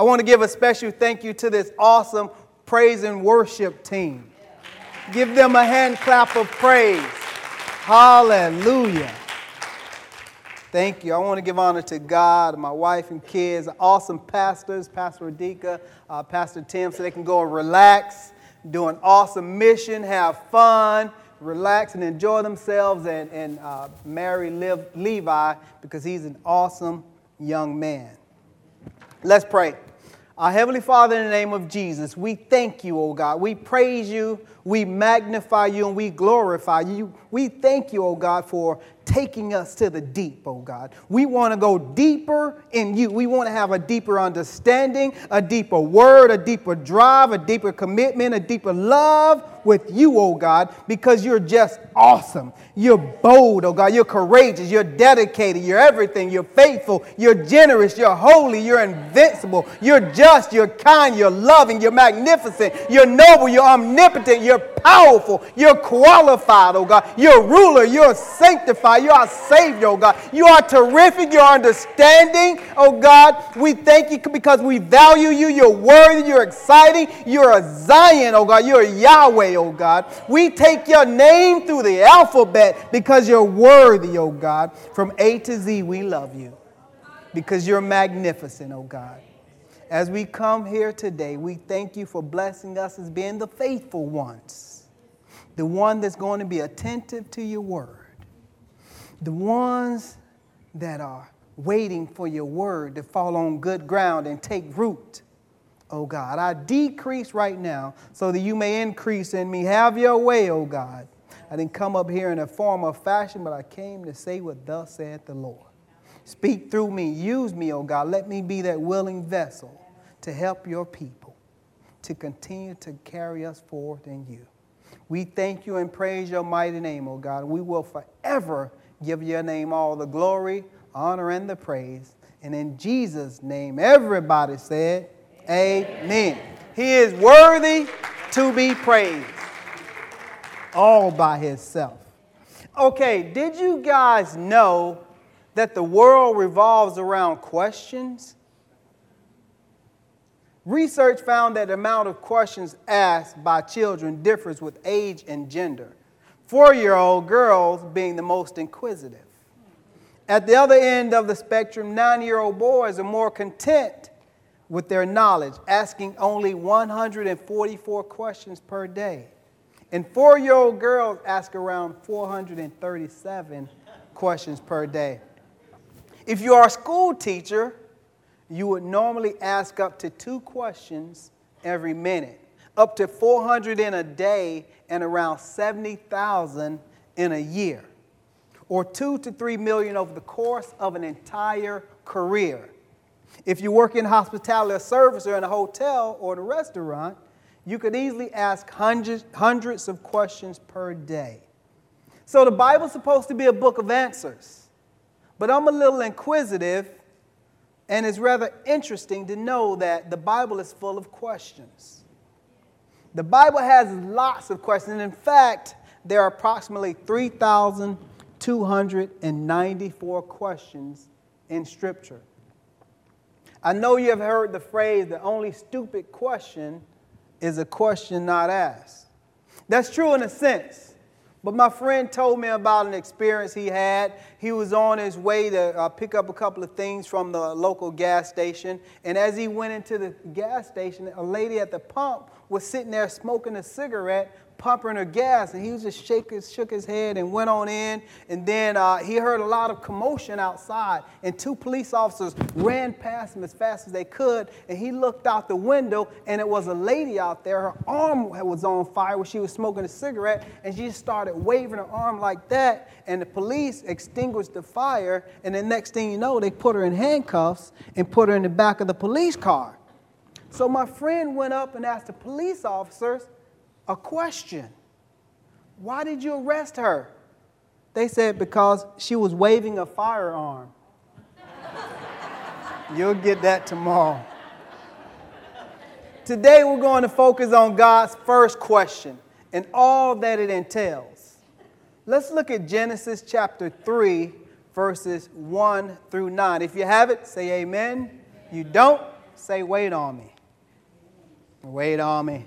I want to give a special thank you to this awesome praise and worship team. Give them a hand clap of praise. Hallelujah. Thank you. I want to give honor to God, my wife and kids, awesome pastors, Pastor Radika, uh, Pastor Tim, so they can go and relax, do an awesome mission, have fun, relax, and enjoy themselves, and, and uh, marry Levi because he's an awesome young man. Let's pray. Our Heavenly Father, in the name of Jesus, we thank you, O God. We praise you, we magnify you, and we glorify you. We thank you, O God, for taking us to the deep, oh God. We want to go deeper in you. We want to have a deeper understanding, a deeper word, a deeper drive, a deeper commitment, a deeper love with you, oh God, because you're just awesome. You're bold, oh God. You're courageous. You're dedicated. You're everything. You're faithful. You're generous. You're holy. You're invincible. You're just. You're kind. You're loving. You're magnificent. You're noble. You're omnipotent. You're powerful. You're qualified, oh God. You're ruler. You're sanctified. You are Savior, oh God. You are terrific. You're understanding, oh God. We thank you because we value you. You're worthy. You're exciting. You're a Zion, oh God. You're Yahweh, oh God. We take your name through the alphabet because you're worthy, oh God. From A to Z, we love you because you're magnificent, oh God. As we come here today, we thank you for blessing us as being the faithful ones, the one that's going to be attentive to your word the ones that are waiting for your word to fall on good ground and take root. Oh God, I decrease right now so that you may increase in me. Have your way, oh God. I didn't come up here in a form of fashion, but I came to say what thus saith the Lord. Speak through me. Use me, O God. Let me be that willing vessel to help your people to continue to carry us forth in you. We thank you and praise your mighty name, O God. We will forever give your name all the glory, honor, and the praise. And in Jesus' name, everybody said, Amen. Amen. He is worthy to be praised all by himself. Okay, did you guys know that the world revolves around questions? Research found that the amount of questions asked by children differs with age and gender four year old girls being the most inquisitive. At the other end of the spectrum, nine year old boys are more content with their knowledge, asking only 144 questions per day. And four year old girls ask around 437 questions per day. If you are a school teacher, you would normally ask up to two questions every minute up to 400 in a day and around 70,000 in a year, or two to three million over the course of an entire career. If you work in hospitality or service or in a hotel or a restaurant, you could easily ask hundreds, hundreds of questions per day. So the Bible's supposed to be a book of answers. But I'm a little inquisitive, and it's rather interesting to know that the Bible is full of questions. The Bible has lots of questions. In fact, there are approximately 3,294 questions in Scripture. I know you have heard the phrase, the only stupid question is a question not asked. That's true in a sense. But my friend told me about an experience he had. He was on his way to uh, pick up a couple of things from the local gas station. And as he went into the gas station, a lady at the pump was sitting there smoking a cigarette pumping her gas, and he just shake his, shook his head and went on in. And then uh, he heard a lot of commotion outside, and two police officers ran past him as fast as they could. And he looked out the window, and it was a lady out there. Her arm was on fire when she was smoking a cigarette, and she started waving her arm like that. And the police extinguished the fire, and the next thing you know, they put her in handcuffs and put her in the back of the police car. So my friend went up and asked the police officers, a question Why did you arrest her? They said, Because she was waving a firearm. You'll get that tomorrow. Today, we're going to focus on God's first question and all that it entails. Let's look at Genesis chapter 3, verses 1 through 9. If you have it, say amen. You don't, say, Wait on me. Wait on me.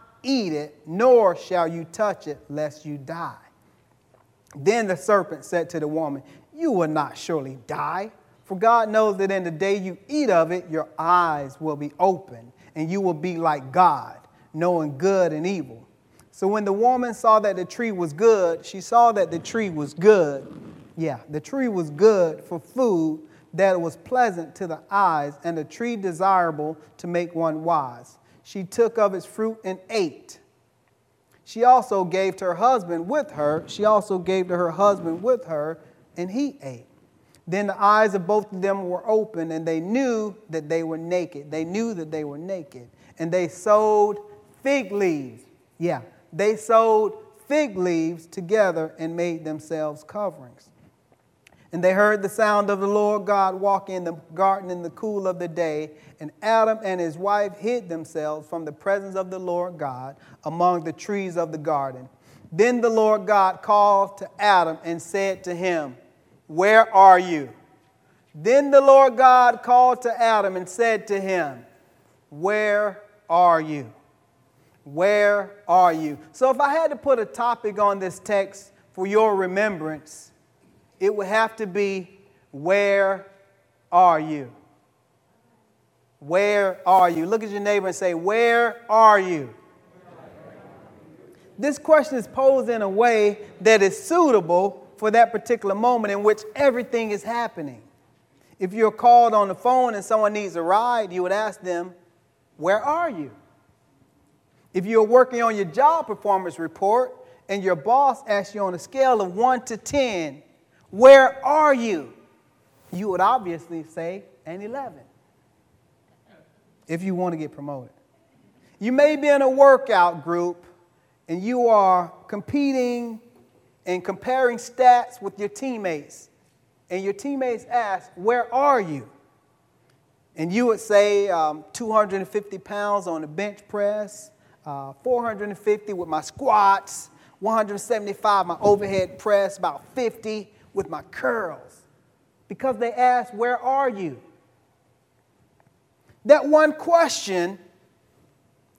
eat it, nor shall you touch it, lest you die. Then the serpent said to the woman, You will not surely die, for God knows that in the day you eat of it, your eyes will be opened, and you will be like God, knowing good and evil. So when the woman saw that the tree was good, she saw that the tree was good. Yeah, the tree was good for food, that was pleasant to the eyes, and the tree desirable to make one wise she took of its fruit and ate. She also gave to her husband with her. She also gave to her husband with her, and he ate. Then the eyes of both of them were open, and they knew that they were naked. They knew that they were naked. And they sewed fig leaves. Yeah, they sewed fig leaves together and made themselves coverings. And they heard the sound of the Lord God walking in the garden in the cool of the day. And Adam and his wife hid themselves from the presence of the Lord God among the trees of the garden. Then the Lord God called to Adam and said to him, Where are you? Then the Lord God called to Adam and said to him, Where are you? Where are you? So, if I had to put a topic on this text for your remembrance, it would have to be, Where are you? Where are you? Look at your neighbor and say, Where are you? This question is posed in a way that is suitable for that particular moment in which everything is happening. If you're called on the phone and someone needs a ride, you would ask them, Where are you? If you're working on your job performance report and your boss asks you on a scale of 1 to 10, where are you? You would obviously say an 11 if you want to get promoted. You may be in a workout group and you are competing and comparing stats with your teammates, and your teammates ask, Where are you? And you would say, um, 250 pounds on the bench press, uh, 450 with my squats, 175 my overhead press, about 50 with my curls because they ask, Where are you? That one question,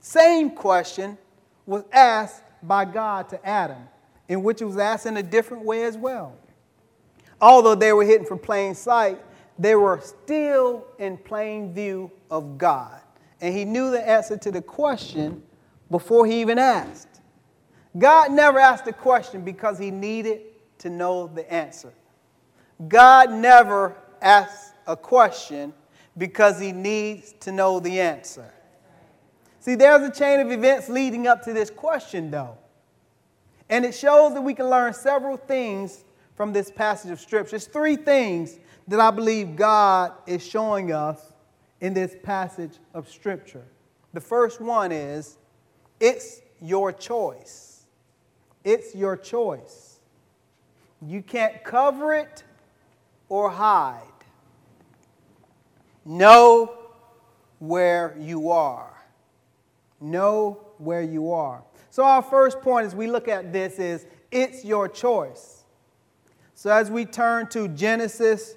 same question, was asked by God to Adam, in which it was asked in a different way as well. Although they were hidden from plain sight, they were still in plain view of God. And he knew the answer to the question before he even asked. God never asked the question because he needed to know the answer. God never asks a question because he needs to know the answer. See, there's a chain of events leading up to this question, though. And it shows that we can learn several things from this passage of Scripture. There's three things that I believe God is showing us in this passage of Scripture. The first one is it's your choice. It's your choice. You can't cover it or hide. Know where you are. Know where you are. So, our first point as we look at this is it's your choice. So, as we turn to Genesis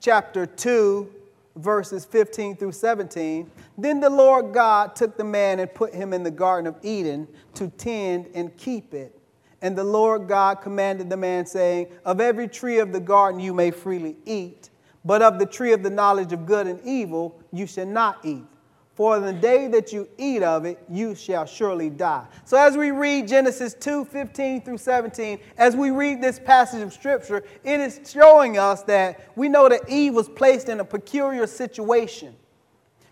chapter 2, verses 15 through 17, then the Lord God took the man and put him in the Garden of Eden to tend and keep it. And the Lord God commanded the man, saying, Of every tree of the garden you may freely eat, but of the tree of the knowledge of good and evil you shall not eat. For in the day that you eat of it, you shall surely die. So, as we read Genesis 2 15 through 17, as we read this passage of Scripture, it is showing us that we know that Eve was placed in a peculiar situation.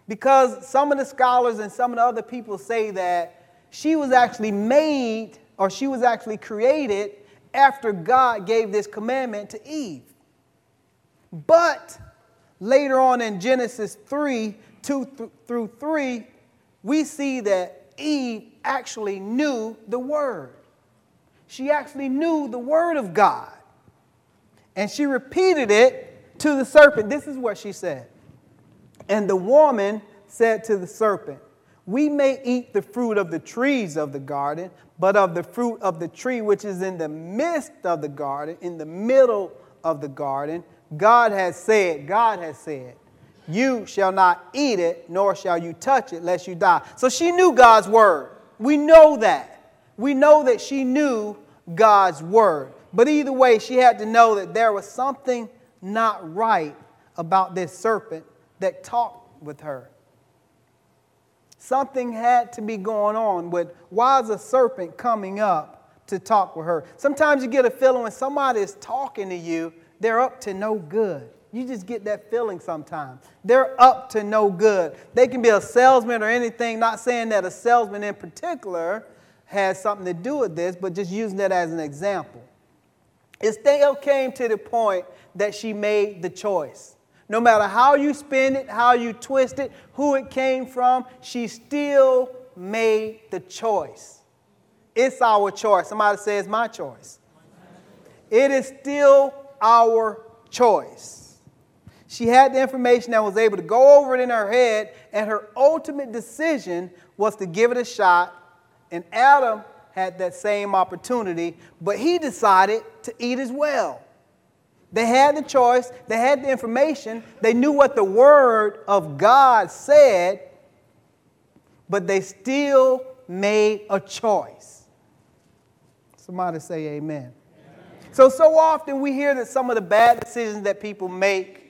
Because some of the scholars and some of the other people say that she was actually made or she was actually created after God gave this commandment to Eve. But later on in Genesis 3 2 through 3, we see that Eve actually knew the word. She actually knew the word of God. And she repeated it to the serpent. This is what she said. And the woman said to the serpent, We may eat the fruit of the trees of the garden, but of the fruit of the tree which is in the midst of the garden, in the middle of the garden, God has said, God has said, you shall not eat it, nor shall you touch it, lest you die. So she knew God's word. We know that. We know that she knew God's word. But either way, she had to know that there was something not right about this serpent that talked with her. Something had to be going on with why is a serpent coming up to talk with her? Sometimes you get a feeling when somebody is talking to you, they're up to no good. You just get that feeling sometimes. They're up to no good. They can be a salesman or anything, not saying that a salesman in particular has something to do with this, but just using that as an example. It still came to the point that she made the choice. No matter how you spin it, how you twist it, who it came from, she still made the choice. It's our choice. Somebody says, my choice. It is still our choice. She had the information that was able to go over it in her head, and her ultimate decision was to give it a shot. And Adam had that same opportunity, but he decided to eat as well. They had the choice, they had the information, they knew what the Word of God said, but they still made a choice. Somebody say amen. So, so often we hear that some of the bad decisions that people make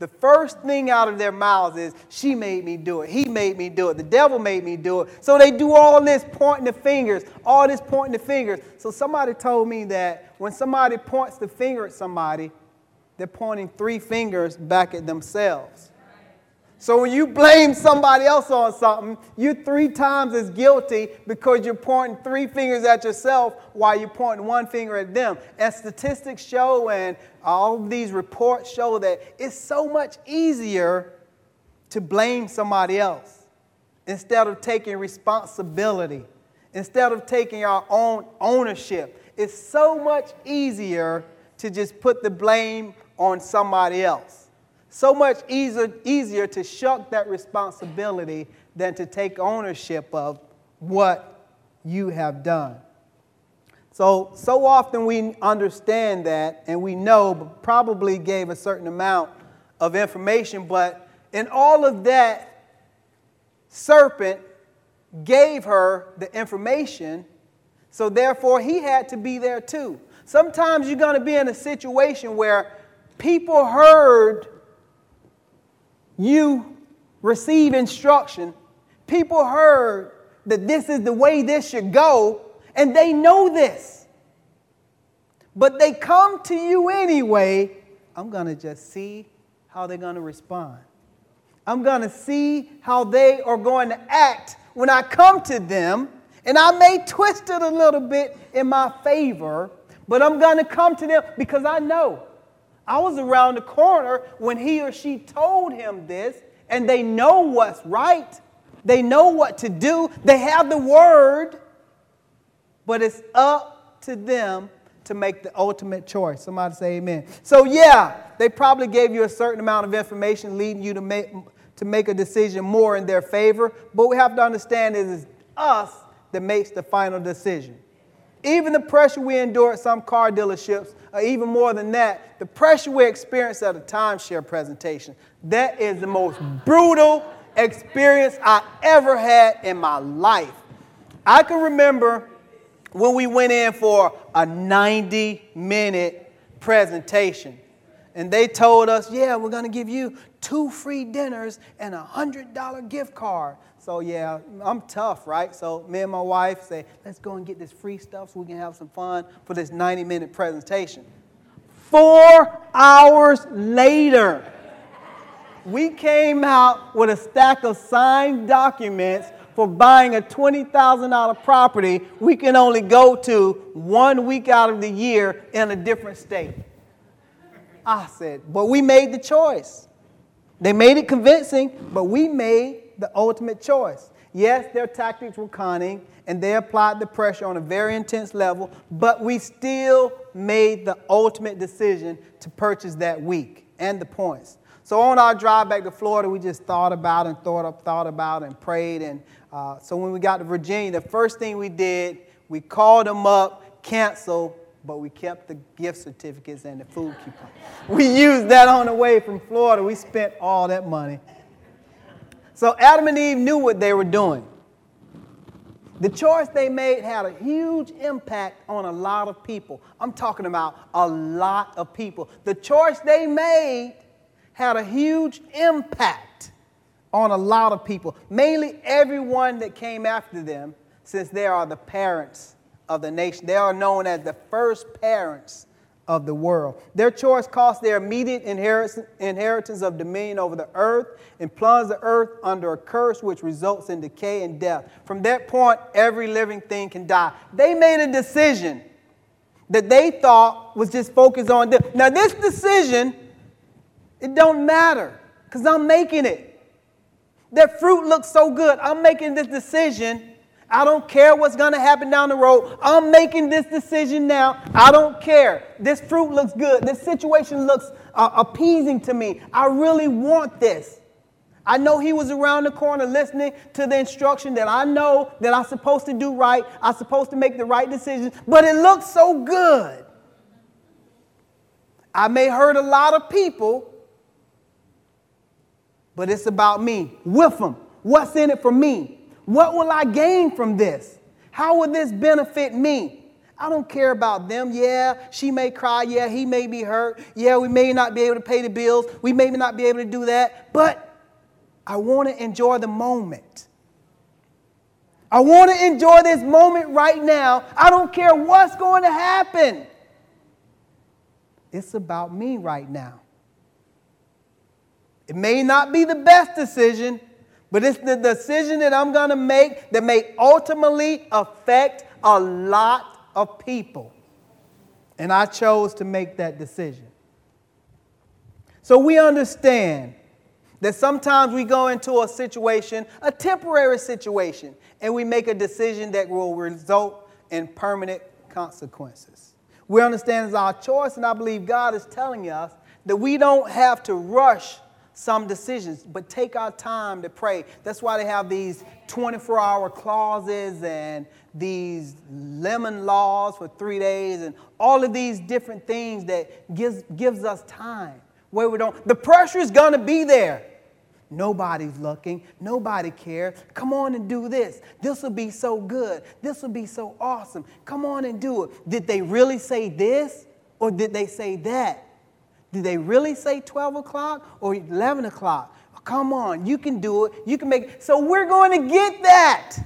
the first thing out of their mouths is, She made me do it. He made me do it. The devil made me do it. So they do all this pointing the fingers, all this pointing the fingers. So somebody told me that when somebody points the finger at somebody, they're pointing three fingers back at themselves. So when you blame somebody else on something, you're three times as guilty because you're pointing three fingers at yourself while you're pointing one finger at them. And statistics show and all of these reports show that it's so much easier to blame somebody else instead of taking responsibility, instead of taking our own ownership. It's so much easier to just put the blame on somebody else so much easier, easier to shuck that responsibility than to take ownership of what you have done. So, so often we understand that and we know, but probably gave a certain amount of information, but in all of that, serpent gave her the information, so therefore he had to be there too. Sometimes you're going to be in a situation where people heard you receive instruction, people heard that this is the way this should go, and they know this. But they come to you anyway. I'm going to just see how they're going to respond. I'm going to see how they are going to act when I come to them. And I may twist it a little bit in my favor, but I'm going to come to them because I know I was around the corner when he or she told him this, and they know what's right. They know what to do. They have the word, but it's up to them to make the ultimate choice. Somebody say amen. So, yeah, they probably gave you a certain amount of information leading you to make, to make a decision more in their favor, but we have to understand it is us that makes the final decision. Even the pressure we endure at some car dealerships, or even more than that, the pressure we experience at a timeshare presentation, that is the most brutal experience I ever had in my life. I can remember when we went in for a 90 minute presentation. And they told us, yeah, we're going to give you two free dinners and a $100 gift card. So yeah, I'm tough, right? So me and my wife say, let's go and get this free stuff so we can have some fun for this 90 minute presentation. Four hours later, we came out with a stack of signed documents for buying a $20,000 property we can only go to one week out of the year in a different state. I said, but we made the choice. They made it convincing, but we made the ultimate choice. Yes, their tactics were cunning and they applied the pressure on a very intense level, but we still made the ultimate decision to purchase that week and the points. So on our drive back to Florida, we just thought about and thought up, thought about and prayed. And uh, so when we got to Virginia, the first thing we did, we called them up, canceled, but we kept the gift certificates and the food coupon. We used that on the way from Florida. We spent all that money. So Adam and Eve knew what they were doing. The choice they made had a huge impact on a lot of people. I'm talking about a lot of people. The choice they made had a huge impact on a lot of people, mainly everyone that came after them, since they are the parents of the nation. They are known as the first parents of the world. Their choice cost their immediate inheritance of dominion over the earth and plunged the earth under a curse which results in decay and death. From that point, every living thing can die. They made a decision that they thought was just focused on them. Now, this decision it don't matter because I'm making it. That fruit looks so good. I'm making this decision. I don't care what's going to happen down the road. I'm making this decision now. I don't care. This fruit looks good. This situation looks uh, appeasing to me. I really want this. I know he was around the corner listening to the instruction that I know that I'm supposed to do right. I'm supposed to make the right decisions, but it looks so good. I may hurt a lot of people, but it's about me with them. What's in it for me? What will I gain from this? How will this benefit me? I don't care about them. Yeah, she may cry. Yeah, he may be hurt. Yeah, we may not be able to pay the bills. We may not be able to do that. But I want to enjoy the moment. I want to enjoy this moment right now. I don't care what's going to happen. It's about me right now. It may not be the best decision, but it's the decision that I'm going to make that may ultimately affect a lot of people. And I chose to make that decision. So we understand that sometimes we go into a situation, a temporary situation, and we make a decision that will result in permanent consequences. We understand it's our choice, and I believe God is telling us that we don't have to rush some decisions, but take our time to pray. That's why they have these 24 hour clauses and these lemon laws for three days and all of these different things that gives, gives us time where we don't, the pressure is going to be there. Nobody's looking. Nobody cares. Come on and do this. This will be so good. This will be so awesome. Come on and do it. Did they really say this or did they say that? Did they really say 12 o'clock or 11 o'clock? Come on, you can do it. You can make it. So we're going to get that.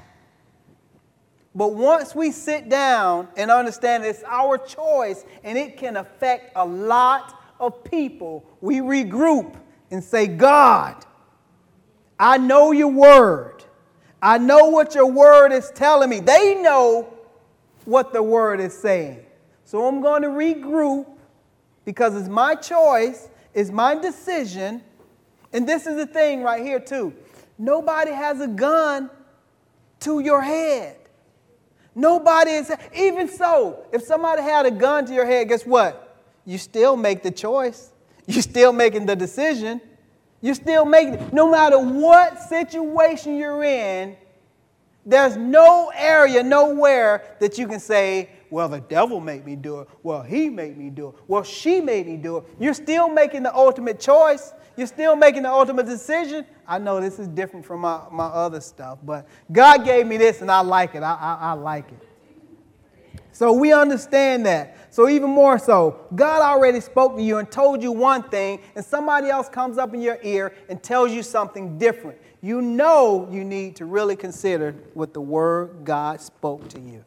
But once we sit down and understand it's our choice and it can affect a lot of people, we regroup and say, God, I know your word. I know what your word is telling me. They know what the word is saying. So I'm going to regroup because it's my choice, it's my decision. And this is the thing right here, too. Nobody has a gun to your head. Nobody is, even so, if somebody had a gun to your head, guess what? You still make the choice. You're still making the decision. You're still making, no matter what situation you're in, there's no area, nowhere that you can say, well, the devil made me do it. Well, he made me do it. Well, she made me do it. You're still making the ultimate choice. You're still making the ultimate decision. I know this is different from my, my other stuff, but God gave me this and I like it. I, I, I like it. So we understand that. So, even more so, God already spoke to you and told you one thing, and somebody else comes up in your ear and tells you something different. You know you need to really consider what the word God spoke to you.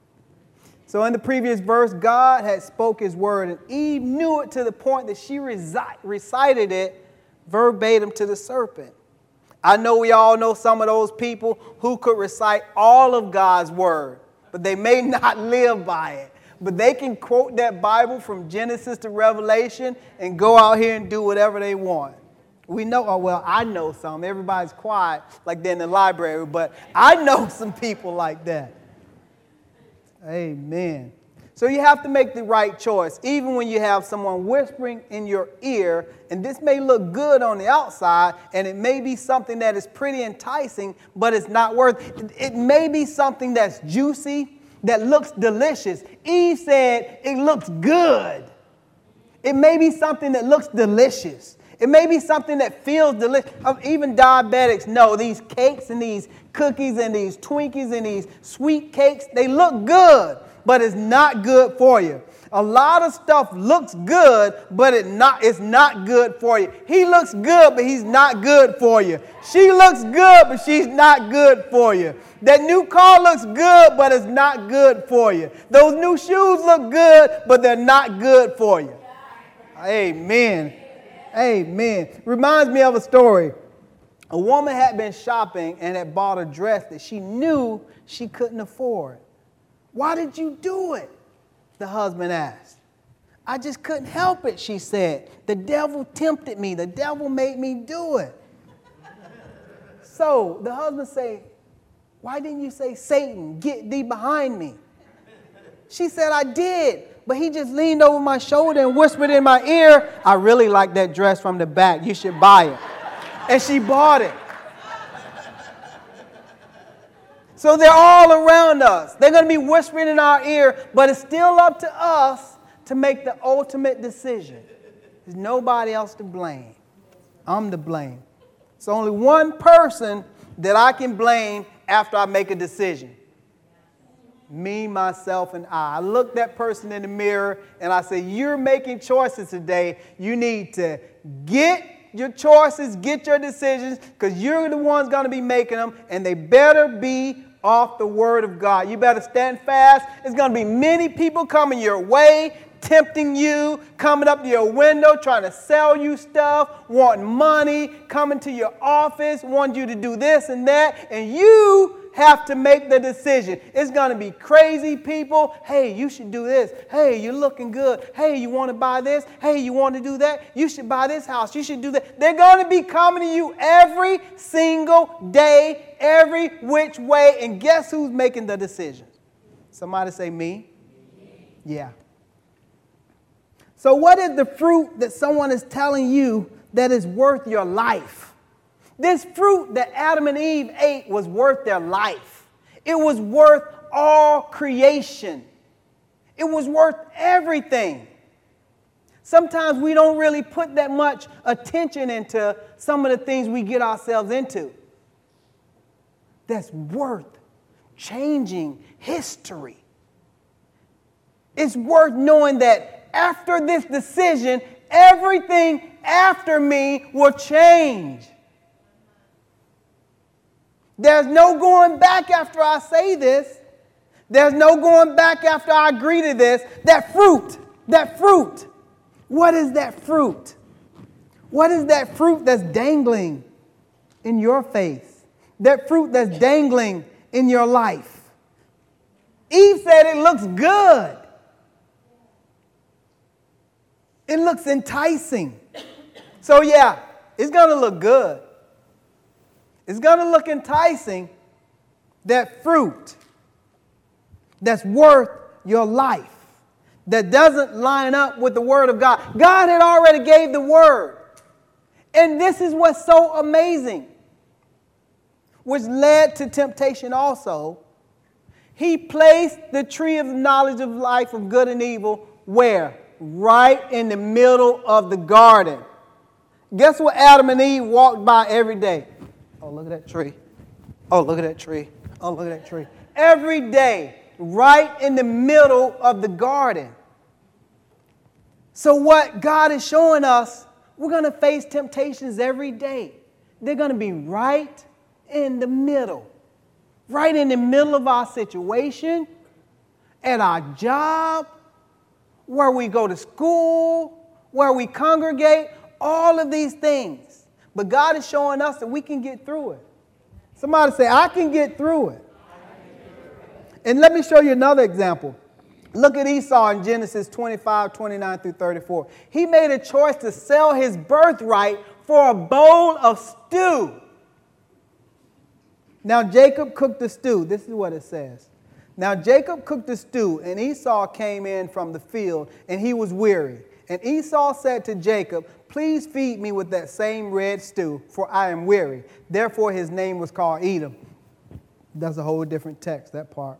So in the previous verse, God had spoke his word, and Eve knew it to the point that she reci- recited it verbatim to the serpent. I know we all know some of those people who could recite all of God's word, but they may not live by it. But they can quote that Bible from Genesis to Revelation and go out here and do whatever they want. We know, oh, well, I know some. Everybody's quiet like they're in the library, but I know some people like that. Amen. So you have to make the right choice, even when you have someone whispering in your ear, and this may look good on the outside, and it may be something that is pretty enticing, but it's not worth it. It may be something that's juicy, that looks delicious. Eve said it looks good. It may be something that looks delicious. It may be something that feels delicious. Um, even diabetics know these cakes and these cookies and these Twinkies and these sweet cakes, they look good but it's not good for you. A lot of stuff looks good, but it not, it's not good for you. He looks good, but he's not good for you. She looks good, but she's not good for you. That new car looks good, but it's not good for you. Those new shoes look good, but they're not good for you. Amen. Amen. Reminds me of a story. A woman had been shopping and had bought a dress that she knew she couldn't afford. Why did you do it? The husband asked. I just couldn't help it, she said. The devil tempted me. The devil made me do it. so the husband said, Why didn't you say, Satan, get thee behind me? She said, I did. But he just leaned over my shoulder and whispered in my ear, I really like that dress from the back. You should buy it. And she bought it. So they're all around us. They're going to be whispering in our ear, but it's still up to us to make the ultimate decision. There's nobody else to blame. I'm to blame. It's only one person that I can blame after I make a decision. Me, myself, and I. I look that person in the mirror and I say, You're making choices today. You need to get your choices, get your decisions, because you're the ones going to be making them, and they better be off the word of God. You better stand fast. There's going to be many people coming your way, tempting you, coming up to your window, trying to sell you stuff, wanting money, coming to your office, wanting you to do this and that, and you have to make the decision. It's going to be crazy people. Hey, you should do this. Hey, you're looking good. Hey, you want to buy this? Hey, you want to do that? You should buy this house. You should do that. They're going to be coming to you every single day, every which way. And guess who's making the decisions? Somebody say me? Yeah. So, what is the fruit that someone is telling you that is worth your life? This fruit that Adam and Eve ate was worth their life. It was worth all creation. It was worth everything. Sometimes we don't really put that much attention into some of the things we get ourselves into. That's worth changing history. It's worth knowing that after this decision, everything after me will change. There's no going back after I say this. There's no going back after I agree to this. That fruit, that fruit. What is that fruit? What is that fruit that's dangling in your face? That fruit that's dangling in your life? Eve said it looks good. It looks enticing. So, yeah, it's going to look good. It's going to look enticing, that fruit that's worth your life, that doesn't line up with the Word of God. God had already gave the Word. And this is what's so amazing, which led to temptation also. He placed the tree of knowledge of life of good and evil where? Right in the middle of the garden. Guess what Adam and Eve walked by every day? Oh, look at that tree. Oh, look at that tree. Oh, look at that tree. Every day, right in the middle of the garden. So, what God is showing us, we're going to face temptations every day. They're going to be right in the middle, right in the middle of our situation, at our job, where we go to school, where we congregate, all of these things. But God is showing us that we can get through it. Somebody say, I can get through it. And let me show you another example. Look at Esau in Genesis 25, 29 through 34. He made a choice to sell his birthright for a bowl of stew. Now Jacob cooked the stew. This is what it says. Now Jacob cooked the stew, and Esau came in from the field, and he was weary. And Esau said to Jacob, Please feed me with that same red stew, for I am weary. Therefore his name was called Edom. That's a whole different text, that part.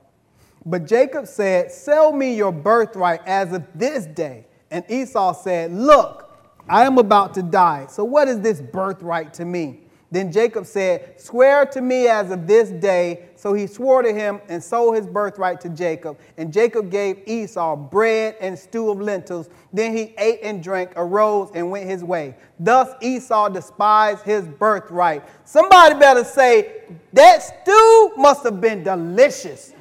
But Jacob said, Sell me your birthright as of this day. And Esau said, Look, I am about to die. So what is this birthright to me? Then Jacob said, Swear to me as of this day. So he swore to him and sold his birthright to Jacob. And Jacob gave Esau bread and stew of lentils. Then he ate and drank, arose, and went his way. Thus Esau despised his birthright. Somebody better say, That stew must have been delicious.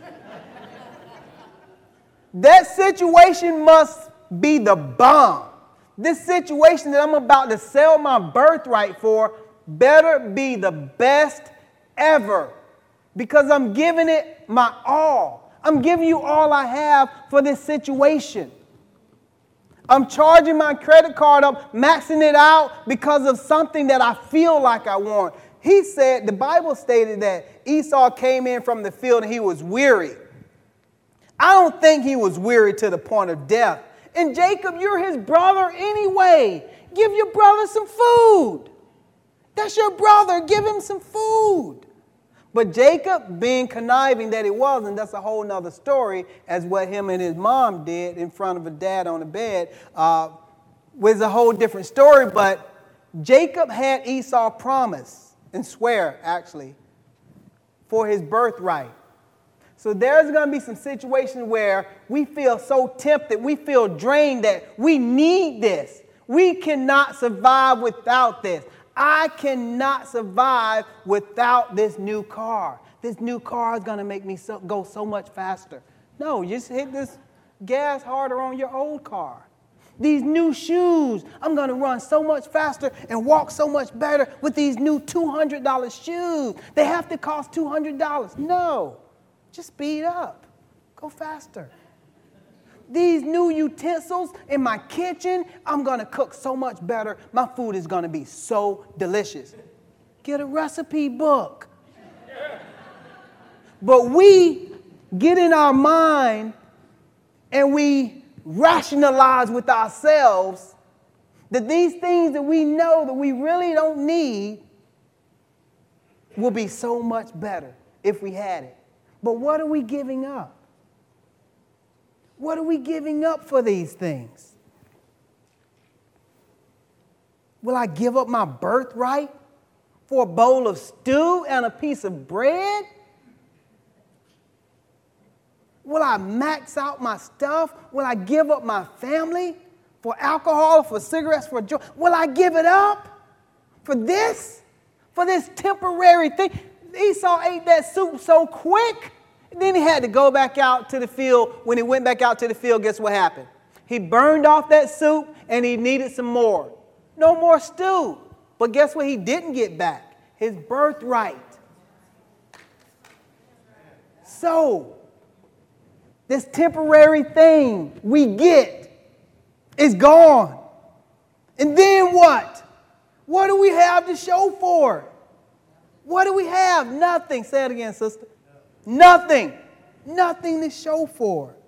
that situation must be the bomb. This situation that I'm about to sell my birthright for better be the best ever because I'm giving it my all. I'm giving you all I have for this situation. I'm charging my credit card up, maxing it out because of something that I feel like I want. He said, the Bible stated that Esau came in from the field and he was weary. I don't think he was weary to the point of death. And Jacob, you're his brother anyway. Give your brother some food. That's your brother. Give him some food. But Jacob, being conniving that he wasn't, that's a whole nother story, as what him and his mom did in front of a dad on the bed, uh, was a whole different story. But Jacob had Esau promise and swear, actually, for his birthright. So there's going to be some situations where we feel so tempted, we feel drained that we need this. We cannot survive without this. I cannot survive without this new car. This new car is going to make me so, go so much faster. No, just hit this gas harder on your old car. These new shoes, I'm going to run so much faster and walk so much better with these new $200 shoes. They have to cost $200. No, just speed up, go faster these new utensils in my kitchen, I'm gonna cook so much better. My food is gonna be so delicious. Get a recipe book. But we get in our mind and we rationalize with ourselves that these things that we know that we really don't need will be so much better if we had it. But what are we giving up? What are we giving up for these things? Will I give up my birthright for a bowl of stew and a piece of bread? Will I max out my stuff? Will I give up my family for alcohol, for cigarettes, for joy? Will I give it up for this? For this temporary thing? Esau ate that soup so quick. Then he had to go back out to the field. When he went back out to the field, guess what happened? He burned off that soup and he needed some more. No more stew. But guess what he didn't get back? His birthright. So, this temporary thing we get is gone. And then what? What do we have to show for it? What do we have? Nothing. Say it again, sister. Nothing. Nothing to show for it.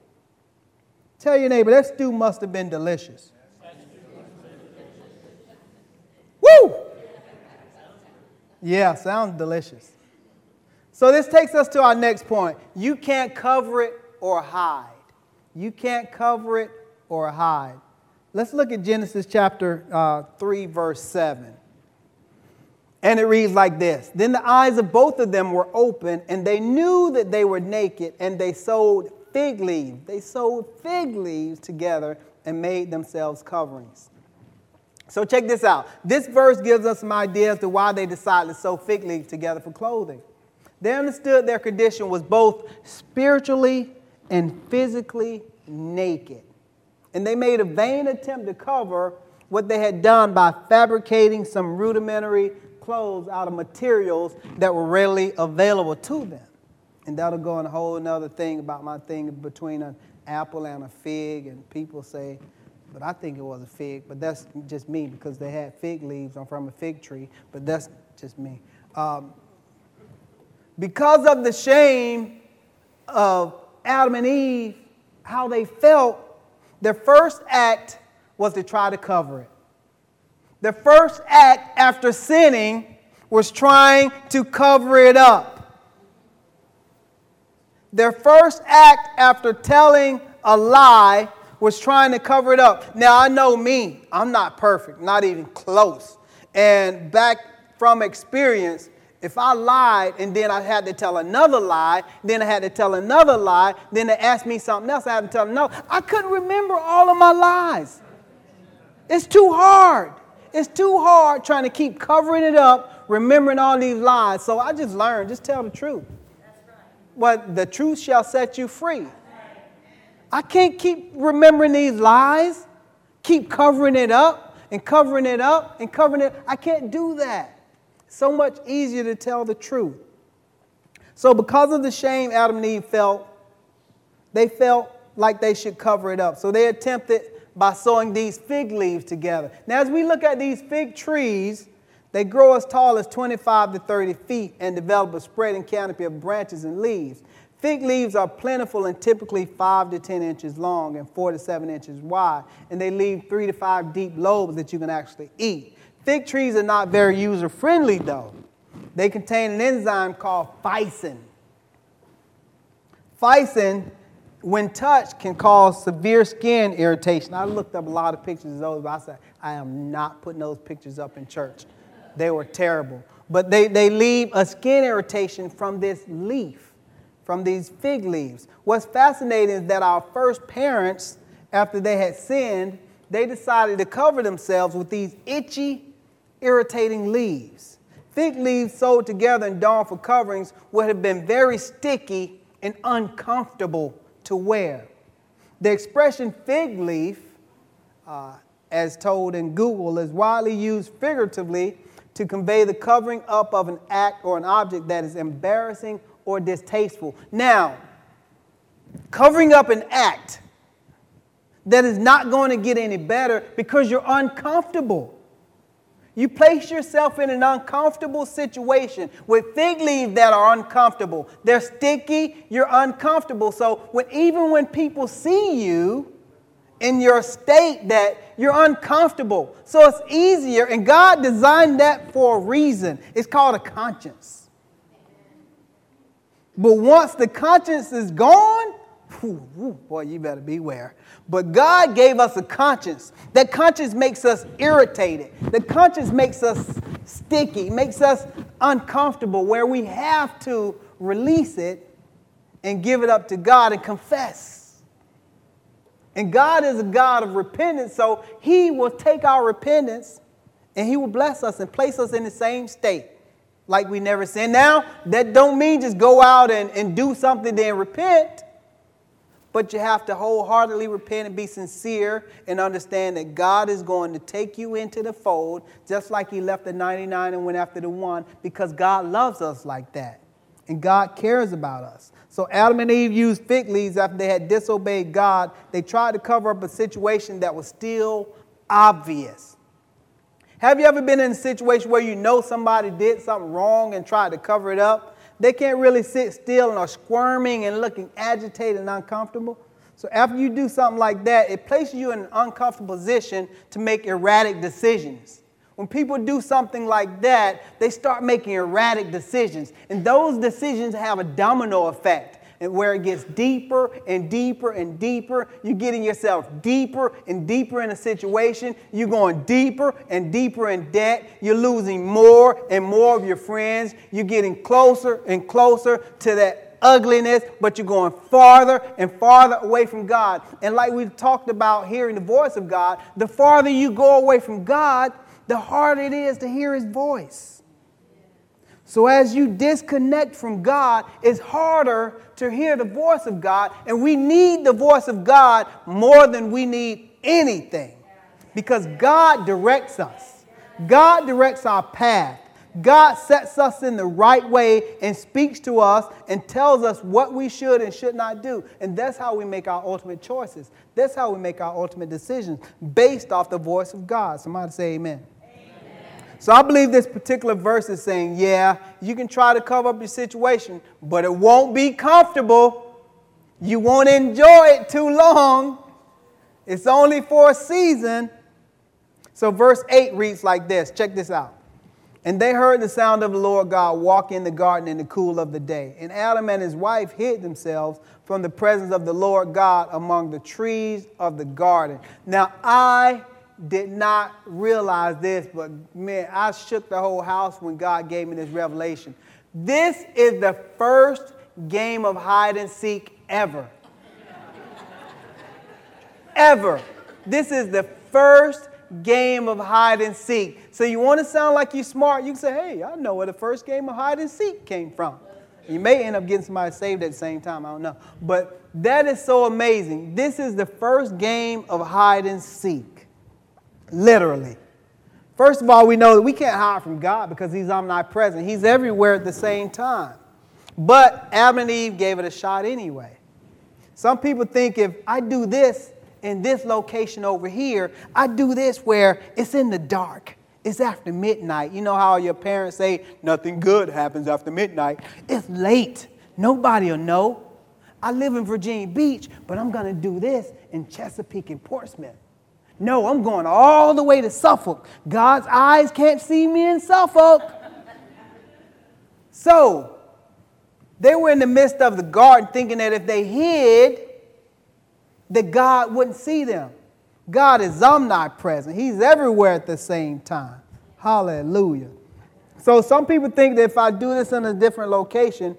Tell your neighbor, that stew must have been delicious. Woo! Yeah, sounds delicious. So this takes us to our next point. You can't cover it or hide. You can't cover it or hide. Let's look at Genesis chapter uh, 3, verse 7. And it reads like this Then the eyes of both of them were open, and they knew that they were naked, and they sewed fig leaves. They sewed fig leaves together and made themselves coverings. So check this out. This verse gives us some ideas to why they decided to sew fig leaves together for clothing. They understood their condition was both spiritually and physically naked. And they made a vain attempt to cover what they had done by fabricating some rudimentary clothes out of materials that were readily available to them. And that'll go on a whole other thing about my thing between an apple and a fig. And people say, but I think it was a fig, but that's just me because they had fig leaves on from a fig tree, but that's just me. Um, because of the shame of Adam and Eve, how they felt, their first act was to try to cover it. The first act after sinning was trying to cover it up. Their first act after telling a lie was trying to cover it up. Now, I know me, I'm not perfect, not even close. And back from experience, if I lied and then I had to tell another lie, then I had to tell another lie, then they asked me something else, I had to tell them no. I couldn't remember all of my lies. It's too hard. It's too hard trying to keep covering it up, remembering all these lies. So I just learned, just tell the truth. But the truth shall set you free. I can't keep remembering these lies, keep covering it up and covering it up and covering it. I can't do that. So much easier to tell the truth. So, because of the shame Adam and Eve felt, they felt like they should cover it up. So, they attempted by sewing these fig leaves together. Now, as we look at these fig trees, they grow as tall as 25 to 30 feet and develop a spreading canopy of branches and leaves. Fig leaves are plentiful and typically 5 to 10 inches long and 4 to 7 inches wide, and they leave 3 to 5 deep lobes that you can actually eat. Fig trees are not very user friendly, though. They contain an enzyme called ficin. Ficin, when touched, can cause severe skin irritation. I looked up a lot of pictures of those, but I said, I am not putting those pictures up in church. They were terrible. But they, they leave a skin irritation from this leaf, from these fig leaves. What's fascinating is that our first parents, after they had sinned, they decided to cover themselves with these itchy, irritating leaves. Fig leaves sewed together and done for coverings would have been very sticky and uncomfortable to wear. The expression fig leaf, uh, as told in Google, is widely used figuratively to convey the covering up of an act or an object that is embarrassing or distasteful. Now, covering up an act that is not going to get any better because you're uncomfortable. You place yourself in an uncomfortable situation with fig leaves that are uncomfortable. They're sticky, you're uncomfortable. So when, even when people see you, in your state that you're uncomfortable. So it's easier, and God designed that for a reason. It's called a conscience. But once the conscience is gone, whew, boy, you better beware. But God gave us a conscience. That conscience makes us irritated. The conscience makes us sticky, makes us uncomfortable, where we have to release it and give it up to God and confess. And God is a God of repentance, so He will take our repentance and He will bless us and place us in the same state like we never sinned. Now, that don't mean just go out and, and do something then repent, but you have to wholeheartedly repent and be sincere and understand that God is going to take you into the fold just like He left the 99 and went after the one because God loves us like that and God cares about us. So Adam and Eve used fig leaves after they had disobeyed God. They tried to cover up a situation that was still obvious. Have you ever been in a situation where you know somebody did something wrong and tried to cover it up? They can't really sit still and are squirming and looking agitated and uncomfortable. So after you do something like that, it places you in an uncomfortable position to make erratic decisions. When people do something like that, they start making erratic decisions. And those decisions have a domino effect. And where it gets deeper and deeper and deeper, you're getting yourself deeper and deeper in a situation. You're going deeper and deeper in debt. You're losing more and more of your friends. You're getting closer and closer to that ugliness, but you're going farther and farther away from God. And like we've talked about hearing the voice of God, the farther you go away from God, the harder it is to hear his voice. So, as you disconnect from God, it's harder to hear the voice of God, and we need the voice of God more than we need anything because God directs us. God directs our path. God sets us in the right way and speaks to us and tells us what we should and should not do. And that's how we make our ultimate choices. That's how we make our ultimate decisions based off the voice of God. Somebody say amen. So I believe this particular verse is saying, yeah, you can try to cover up your situation, but it won't be comfortable. You won't enjoy it too long. It's only for a season. So verse 8 reads like this. Check this out. And they heard the sound of the Lord God walk in the garden in the cool of the day. And Adam and his wife hid themselves from the presence of the Lord God among the trees of the garden. Now, I did not realize this, but man, I shook the whole house when God gave me this revelation. This is the first game of hide and seek ever. ever. This is the first game of hide and seek. So you want to sound like you're smart, you can say, hey, I know where the first game of hide and seek came from. You may end up getting somebody saved at the same time, I don't know. But that is so amazing. This is the first game of hide and seek. Literally. First of all, we know that we can't hide from God because He's omnipresent. He's everywhere at the same time. But Adam and Eve gave it a shot anyway. Some people think if I do this in this location over here, I do this where it's in the dark. It's after midnight. You know how your parents say nothing good happens after midnight? It's late. Nobody will know. I live in Virginia Beach, but I'm going to do this in Chesapeake and Portsmouth. No, I'm going all the way to Suffolk. God's eyes can't see me in Suffolk. So, they were in the midst of the garden thinking that if they hid, that God wouldn't see them. God is omnipresent. He's everywhere at the same time. Hallelujah. So some people think that if I do this in a different location,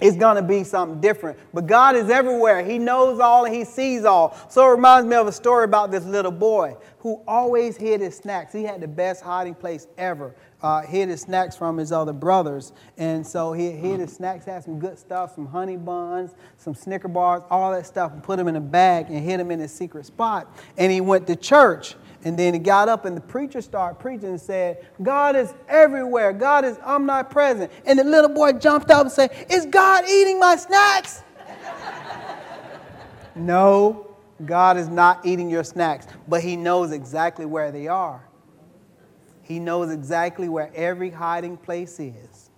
it's going to be something different. But God is everywhere. He knows all and He sees all. So it reminds me of a story about this little boy who always hid his snacks. He had the best hiding place ever. Uh, hid his snacks from his other brothers. And so he hid his snacks, had some good stuff, some honey buns, some Snicker bars, all that stuff, and put them in a bag and hid them in a secret spot. And he went to church. And then he got up and the preacher started preaching and said, God is everywhere. God is omnipresent. And the little boy jumped up and said, Is God eating my snacks? no, God is not eating your snacks, but he knows exactly where they are. He knows exactly where every hiding place is.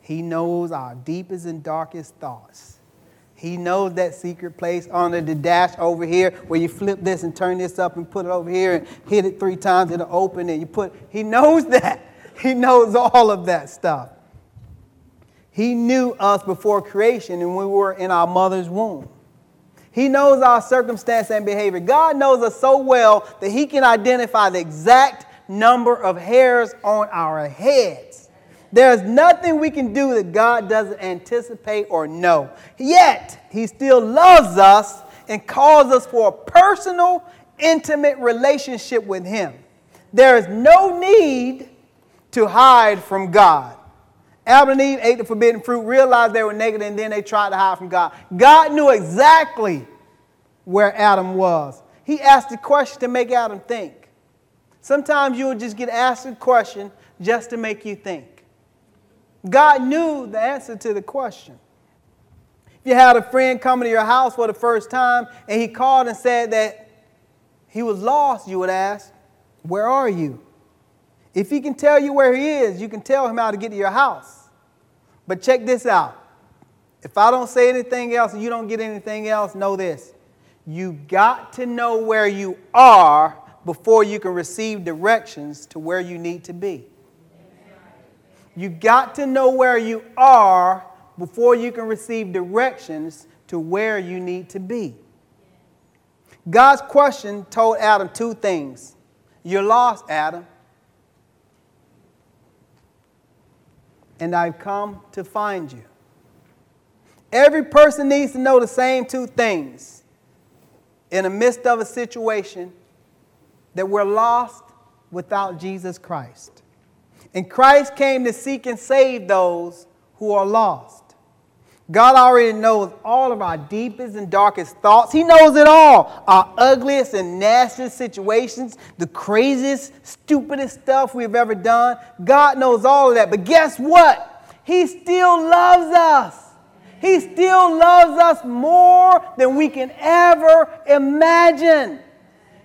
He knows our deepest and darkest thoughts. He knows that secret place under the dash over here where you flip this and turn this up and put it over here and hit it three times, it'll open and you put, he knows that. He knows all of that stuff. He knew us before creation and we were in our mother's womb. He knows our circumstance and behavior. God knows us so well that He can identify the exact number of hairs on our heads. There's nothing we can do that God doesn't anticipate or know. Yet, He still loves us and calls us for a personal, intimate relationship with Him. There is no need to hide from God. Adam and Eve ate the forbidden fruit, realized they were naked, and then they tried to hide from God. God knew exactly where Adam was. He asked the question to make Adam think. Sometimes you'll just get asked a question just to make you think. God knew the answer to the question. If you had a friend coming to your house for the first time and he called and said that he was lost, you would ask, Where are you? If he can tell you where he is, you can tell him how to get to your house. But check this out. If I don't say anything else and you don't get anything else, know this. You got to know where you are before you can receive directions to where you need to be. You got to know where you are before you can receive directions to where you need to be. God's question told Adam two things You're lost, Adam. And I've come to find you. Every person needs to know the same two things in the midst of a situation that we're lost without Jesus Christ. And Christ came to seek and save those who are lost. God already knows all of our deepest and darkest thoughts. He knows it all. Our ugliest and nastiest situations, the craziest, stupidest stuff we've ever done. God knows all of that. But guess what? He still loves us. He still loves us more than we can ever imagine.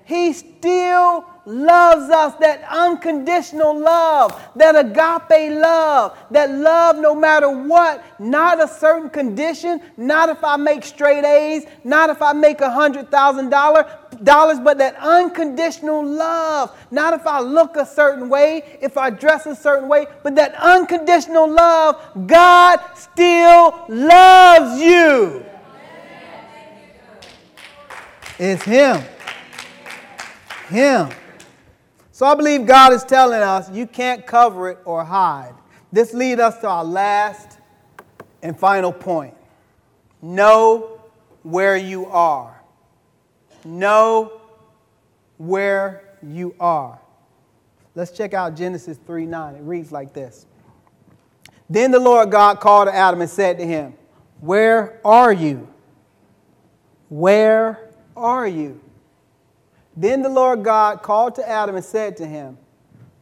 He still loves us, that unconditional love, that agape love, that love no matter what, not a certain condition, not if I make straight A's, not if I make a hundred thousand dollar dollars, but that unconditional love, not if I look a certain way, if I dress a certain way, but that unconditional love, God still loves you. It's Him. Him. So I believe God is telling us you can't cover it or hide. This leads us to our last and final point. Know where you are. Know where you are. Let's check out Genesis 3 9. It reads like this Then the Lord God called to Adam and said to him, Where are you? Where are you? Then the Lord God called to Adam and said to him,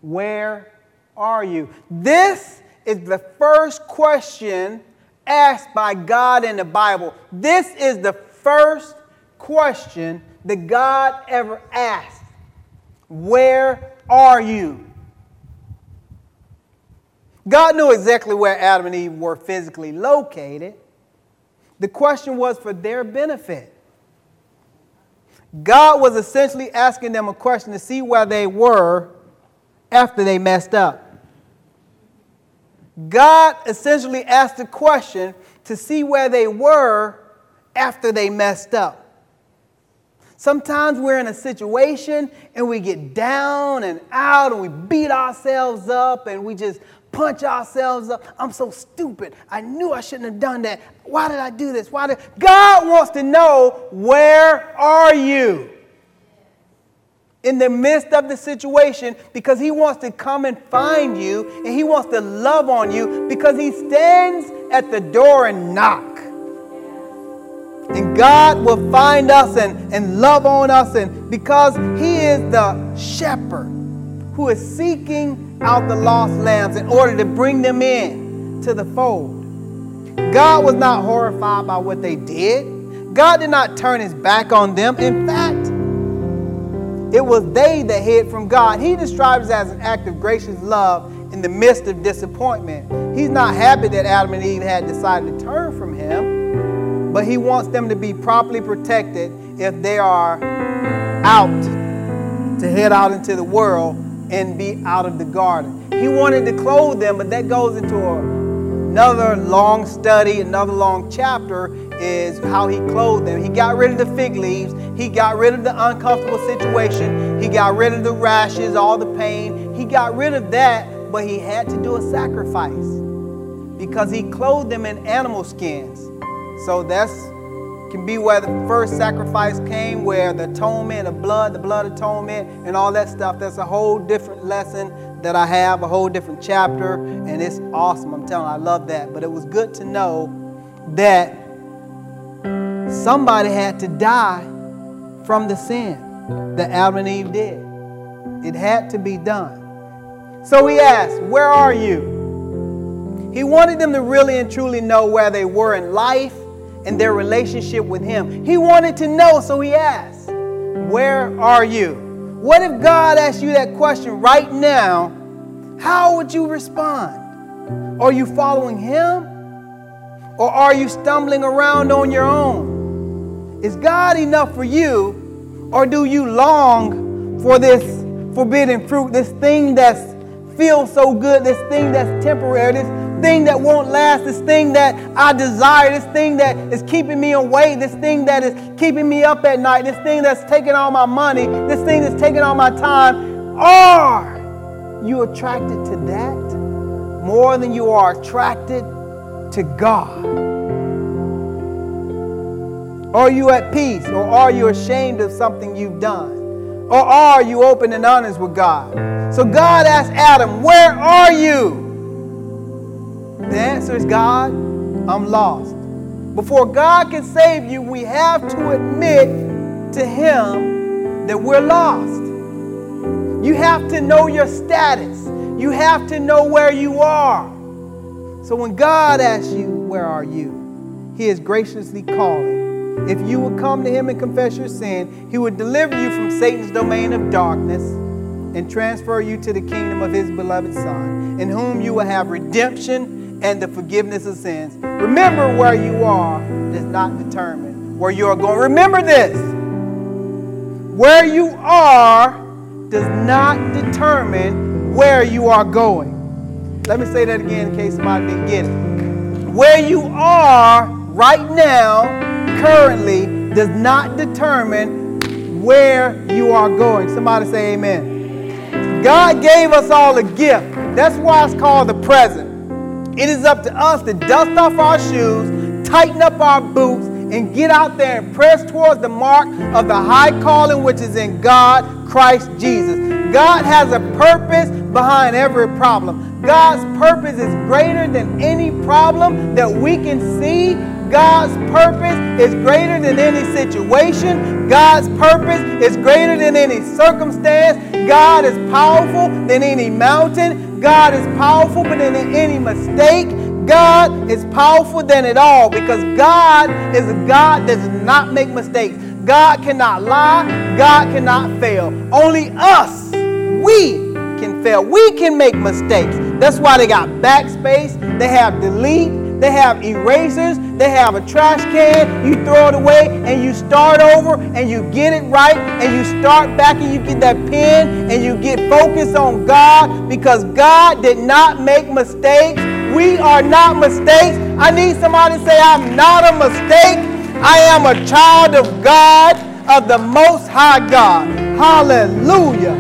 Where are you? This is the first question asked by God in the Bible. This is the first question that God ever asked. Where are you? God knew exactly where Adam and Eve were physically located. The question was for their benefit. God was essentially asking them a question to see where they were after they messed up. God essentially asked a question to see where they were after they messed up. Sometimes we're in a situation and we get down and out and we beat ourselves up and we just punch ourselves up. I'm so stupid. I knew I shouldn't have done that. Why did I do this? Why did God wants to know where are you? In the midst of the situation, because He wants to come and find you and He wants to love on you because He stands at the door and knock. And God will find us and, and love on us, and because He is the shepherd who is seeking out the lost lambs in order to bring them in to the fold. God was not horrified by what they did. God did not turn his back on them. In fact, it was they that hid from God. He describes as an act of gracious love in the midst of disappointment. He's not happy that Adam and Eve had decided to turn from him, but he wants them to be properly protected if they are out to head out into the world and be out of the garden. He wanted to clothe them, but that goes into another long study, another long chapter is how he clothed them. He got rid of the fig leaves, he got rid of the uncomfortable situation, he got rid of the rashes, all the pain. He got rid of that, but he had to do a sacrifice because he clothed them in animal skins. So that's can be where the first sacrifice came, where the atonement, the blood, the blood atonement, and all that stuff. That's a whole different lesson that I have, a whole different chapter, and it's awesome. I'm telling you, I love that. But it was good to know that somebody had to die from the sin that Adam and Eve did. It had to be done. So he asked, Where are you? He wanted them to really and truly know where they were in life and their relationship with Him. He wanted to know, so He asked, Where are you? What if God asked you that question right now? How would you respond? Are you following Him? Or are you stumbling around on your own? Is God enough for you? Or do you long for this forbidden fruit, this thing that feels so good, this thing that's temporary, this thing that won't last, this thing that I desire, this thing that is keeping me awake, this thing that is keeping me up at night, this thing that's taking all my money, this thing that's taking all my time. Are you attracted to that more than you are attracted to God? Are you at peace or are you ashamed of something you've done? Or are you open and honest with God? So God asked Adam, Where are you? The answer is God, I'm lost. Before God can save you, we have to admit to Him that we're lost. You have to know your status. You have to know where you are. So when God asks you, Where are you? He is graciously calling. If you would come to Him and confess your sin, He would deliver you from Satan's domain of darkness and transfer you to the kingdom of His beloved Son, in whom you will have redemption and the forgiveness of sins. Remember where you are does not determine where you are going. Remember this where you are does not determine where you are going. Let me say that again in case somebody didn't get it. Where you are right now, currently, does not determine where you are going. Somebody say amen. God gave us all a gift. That's why it's called the present. It is up to us to dust off our shoes, tighten up our boots, and get out there and press towards the mark of the high calling which is in God, Christ Jesus. God has a purpose behind every problem. God's purpose is greater than any problem that we can see. God's purpose is greater than any situation. God's purpose is greater than any circumstance. God is powerful than any mountain. God is powerful but than any mistake. God is powerful than it all because God is a God that does not make mistakes. God cannot lie. God cannot fail. Only us, we can fail. We can make mistakes. That's why they got backspace. They have delete. They have erasers. They have a trash can. You throw it away and you start over and you get it right and you start back and you get that pen and you get focused on God because God did not make mistakes. We are not mistakes. I need somebody to say, I'm not a mistake. I am a child of God, of the Most High God. Hallelujah.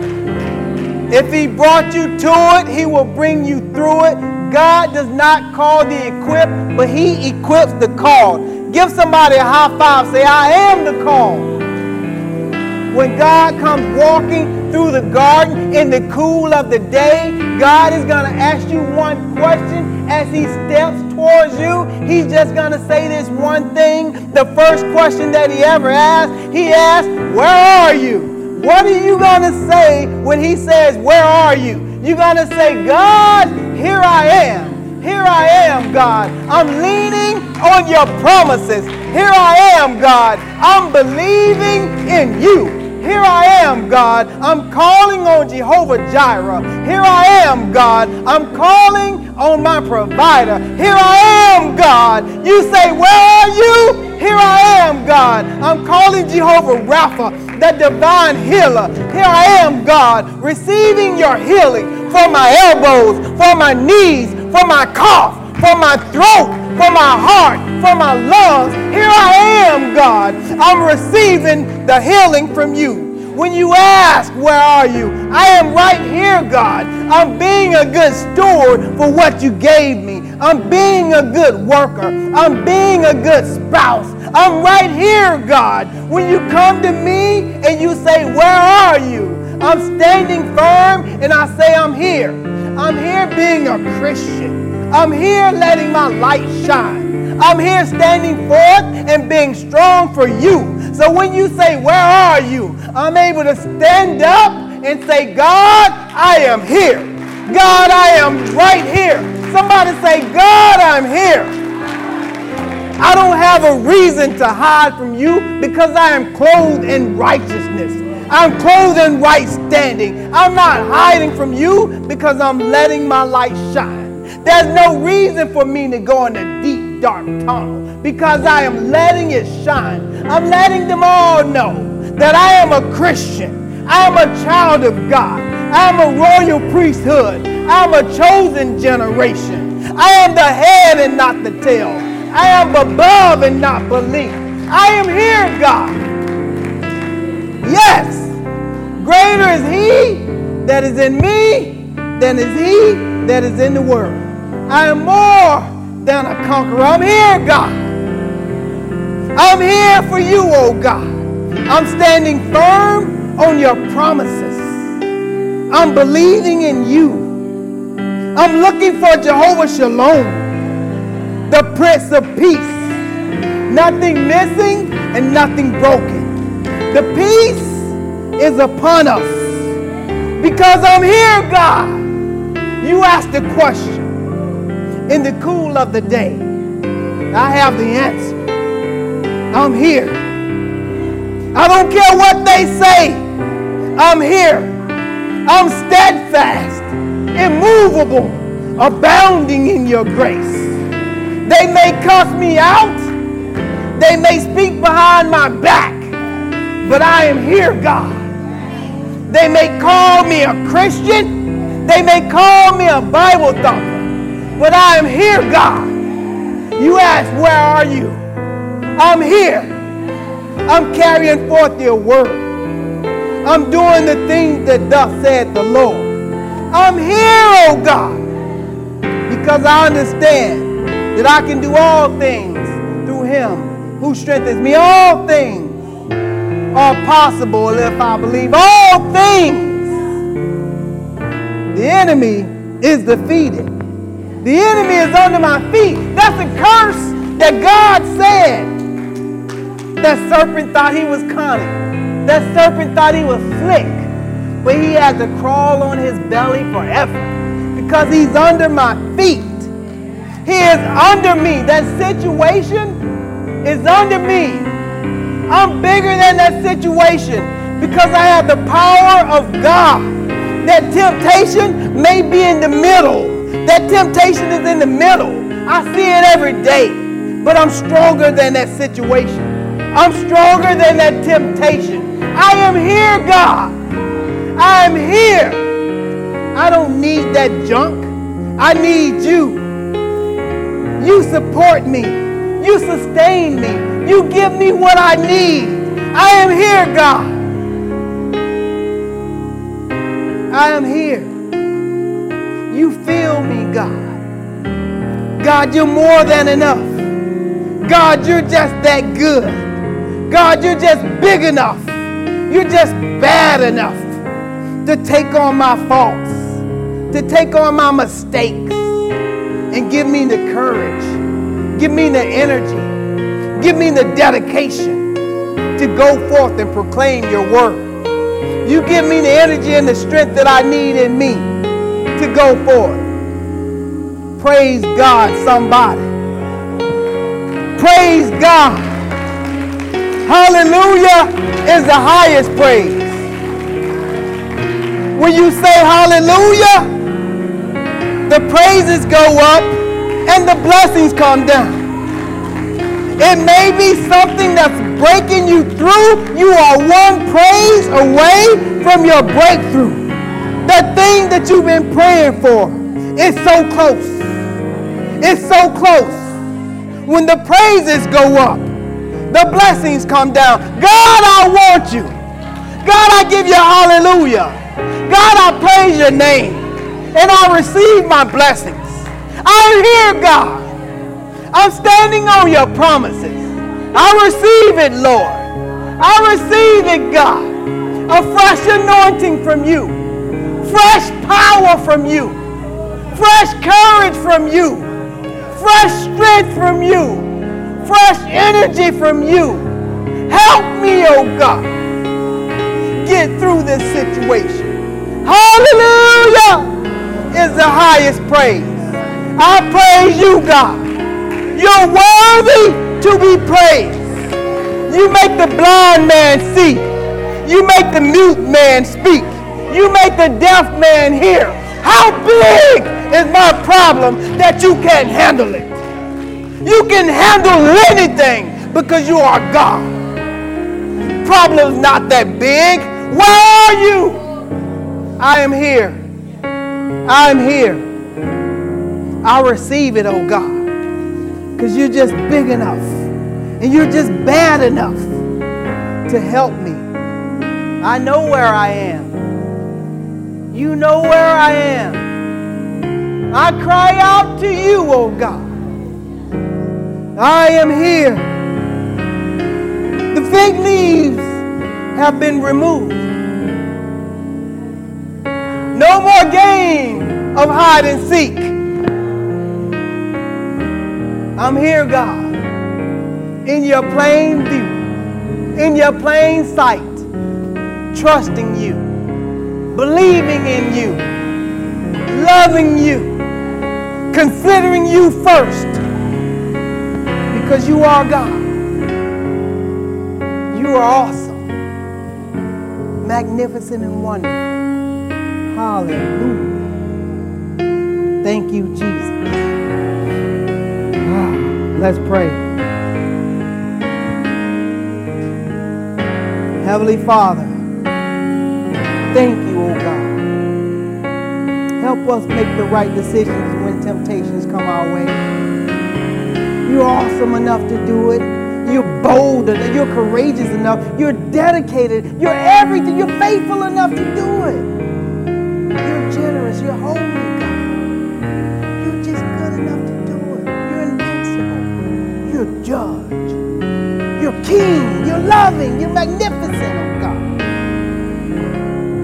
If He brought you to it, He will bring you through it. God does not call the equipped, but He equips the called. Give somebody a high five. Say, I am the called. When God comes walking through the garden in the cool of the day, God is going to ask you one question as He steps towards you. He's just going to say this one thing. The first question that He ever asked, He asked, Where are you? What are you going to say when He says, Where are you? You're going to say, God, here I am. Here I am, God. I'm leaning on your promises. Here I am, God. I'm believing in you. Here I am, God. I'm calling on Jehovah Jireh. Here I am, God. I'm calling on my provider. Here I am, God. You say, Where are you? Here I am, God. I'm calling Jehovah Rapha, the divine healer. Here I am, God, receiving your healing for my elbows, for my knees, for my cough, for my throat, for my heart, for my lungs. Here I am, God. I'm receiving the healing from you. When you ask, Where are you? I am right here, God. I'm being a good steward for what you gave me. I'm being a good worker. I'm being a good spouse. I'm right here, God. When you come to me and you say, Where are you? I'm standing firm and I say, I'm here. I'm here being a Christian. I'm here letting my light shine. I'm here standing forth and being strong for you. So when you say, Where are you? I'm able to stand up and say, God, I am here. God, I am right here. Somebody say, God, I'm here. I don't have a reason to hide from you because I am clothed in righteousness. I'm clothed in right standing. I'm not hiding from you because I'm letting my light shine. There's no reason for me to go in a deep, dark tunnel because I am letting it shine. I'm letting them all know that I am a Christian. I'm a child of God. I'm a royal priesthood. I'm a chosen generation. I am the head and not the tail. I am above and not beneath. I am here, God. Yes, greater is He that is in me than is He that is in the world. I am more than a conqueror. I'm here, God. I'm here for you, oh God. I'm standing firm on your promises. I'm believing in you. I'm looking for Jehovah Shalom, the Prince of Peace. nothing missing and nothing broken. The peace is upon us because I'm here, God. You asked the question in the cool of the day. I have the answer. I'm here. I don't care what they say. I'm here. I'm steadfast, immovable, abounding in your grace. They may cuss me out. They may speak behind my back. But I am here, God. They may call me a Christian. They may call me a Bible thumper. But I am here, God. You ask, where are you? I'm here. I'm carrying forth your word. I'm doing the things that thus said the Lord. I'm here, oh God, because I understand that I can do all things through him who strengthens me. All things are possible if I believe. All things. The enemy is defeated. The enemy is under my feet. That's a curse that God said. That serpent thought he was cunning. That serpent thought he was slick. But he had to crawl on his belly forever because he's under my feet. He is under me. That situation is under me. I'm bigger than that situation because I have the power of God. That temptation may be in the middle. That temptation is in the middle. I see it every day. But I'm stronger than that situation. I'm stronger than that temptation. I am here, God. I am here. I don't need that junk. I need you. You support me. You sustain me. You give me what I need. I am here, God. I am here. You feel me, God. God, you're more than enough. God, you're just that good. God, you're just big enough. You're just bad enough to take on my faults, to take on my mistakes, and give me the courage, give me the energy, give me the dedication to go forth and proclaim your word. You give me the energy and the strength that I need in me to go forth. Praise God, somebody. Praise God. Hallelujah is the highest praise. When you say hallelujah, the praises go up and the blessings come down. It may be something that's breaking you through. You are one praise away from your breakthrough. That thing that you've been praying for is so close. It's so close. When the praises go up, the blessings come down. God, I want you. God, I give you hallelujah. God, I praise your name. And I receive my blessings. I'm here, God. I'm standing on your promises. I receive it, Lord. I receive it, God. A fresh anointing from you, fresh power from you, fresh courage from you, fresh strength from you, fresh energy from you. Help me, oh God, get through this situation. Hallelujah is the highest praise. I praise you, God. You're worthy to be praised. You make the blind man see. You make the mute man speak. You make the deaf man hear. How big is my problem that you can't handle it? You can handle anything because you are God. Problem's not that big. Where are you? I am here. I am here. I receive it, oh God because you're just big enough and you're just bad enough to help me. I know where I am. You know where I am. I cry out to you, oh God. I am here. The fake leaves have been removed. No more game of hide and seek. I'm here, God. in your plain view, in your plain sight, trusting you, believing in you, loving you, considering you first, because you are God. You are awesome, magnificent, and wonderful. Hallelujah. Thank you, Jesus. Ah, let's pray. Heavenly Father, thank you, oh God. Help us make the right decisions when temptations come our way. You're awesome enough to do it. You're bold enough. You're courageous enough. You're dedicated. You're everything. You're faithful enough to do it. You're generous. You're holy, God. You're just good enough to do it. You're invincible. You're judge. You're king. You're loving. You're magnificent, oh God.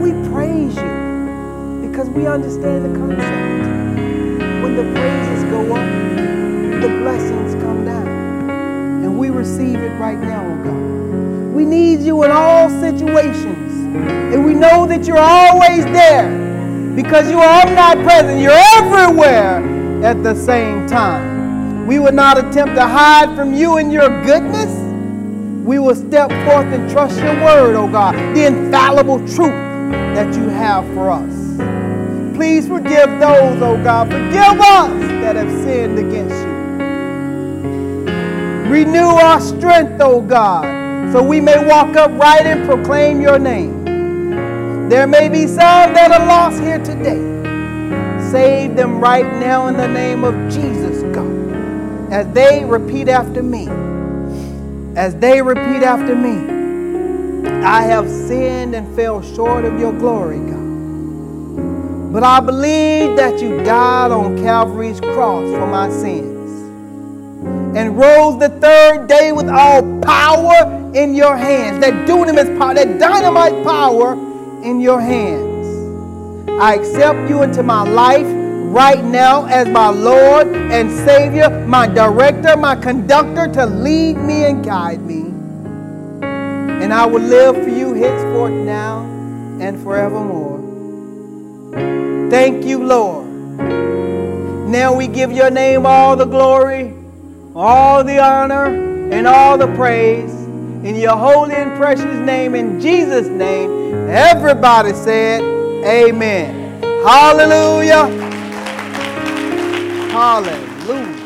We praise you because we understand the concept. When the praises go up, receive it right now, oh God. We need you in all situations. And we know that you're always there because you are omnipresent. You're everywhere at the same time. We will not attempt to hide from you and your goodness. We will step forth and trust your word, oh God, the infallible truth that you have for us. Please forgive those, oh God, forgive us that have sinned against you. Renew our strength, O God, so we may walk upright and proclaim your name. There may be some that are lost here today. Save them right now in the name of Jesus, God. As they repeat after me, as they repeat after me, I have sinned and fell short of your glory, God. But I believe that you died on Calvary's cross for my sins and rose the third day with all power in your hands. That dunamis power, that dynamite power in your hands. I accept you into my life right now as my Lord and Savior, my director, my conductor to lead me and guide me. And I will live for you henceforth now and forevermore. Thank you, Lord. Now we give your name all the glory all the honor and all the praise in your holy and precious name, in Jesus' name. Everybody said, Amen. Hallelujah. Hallelujah.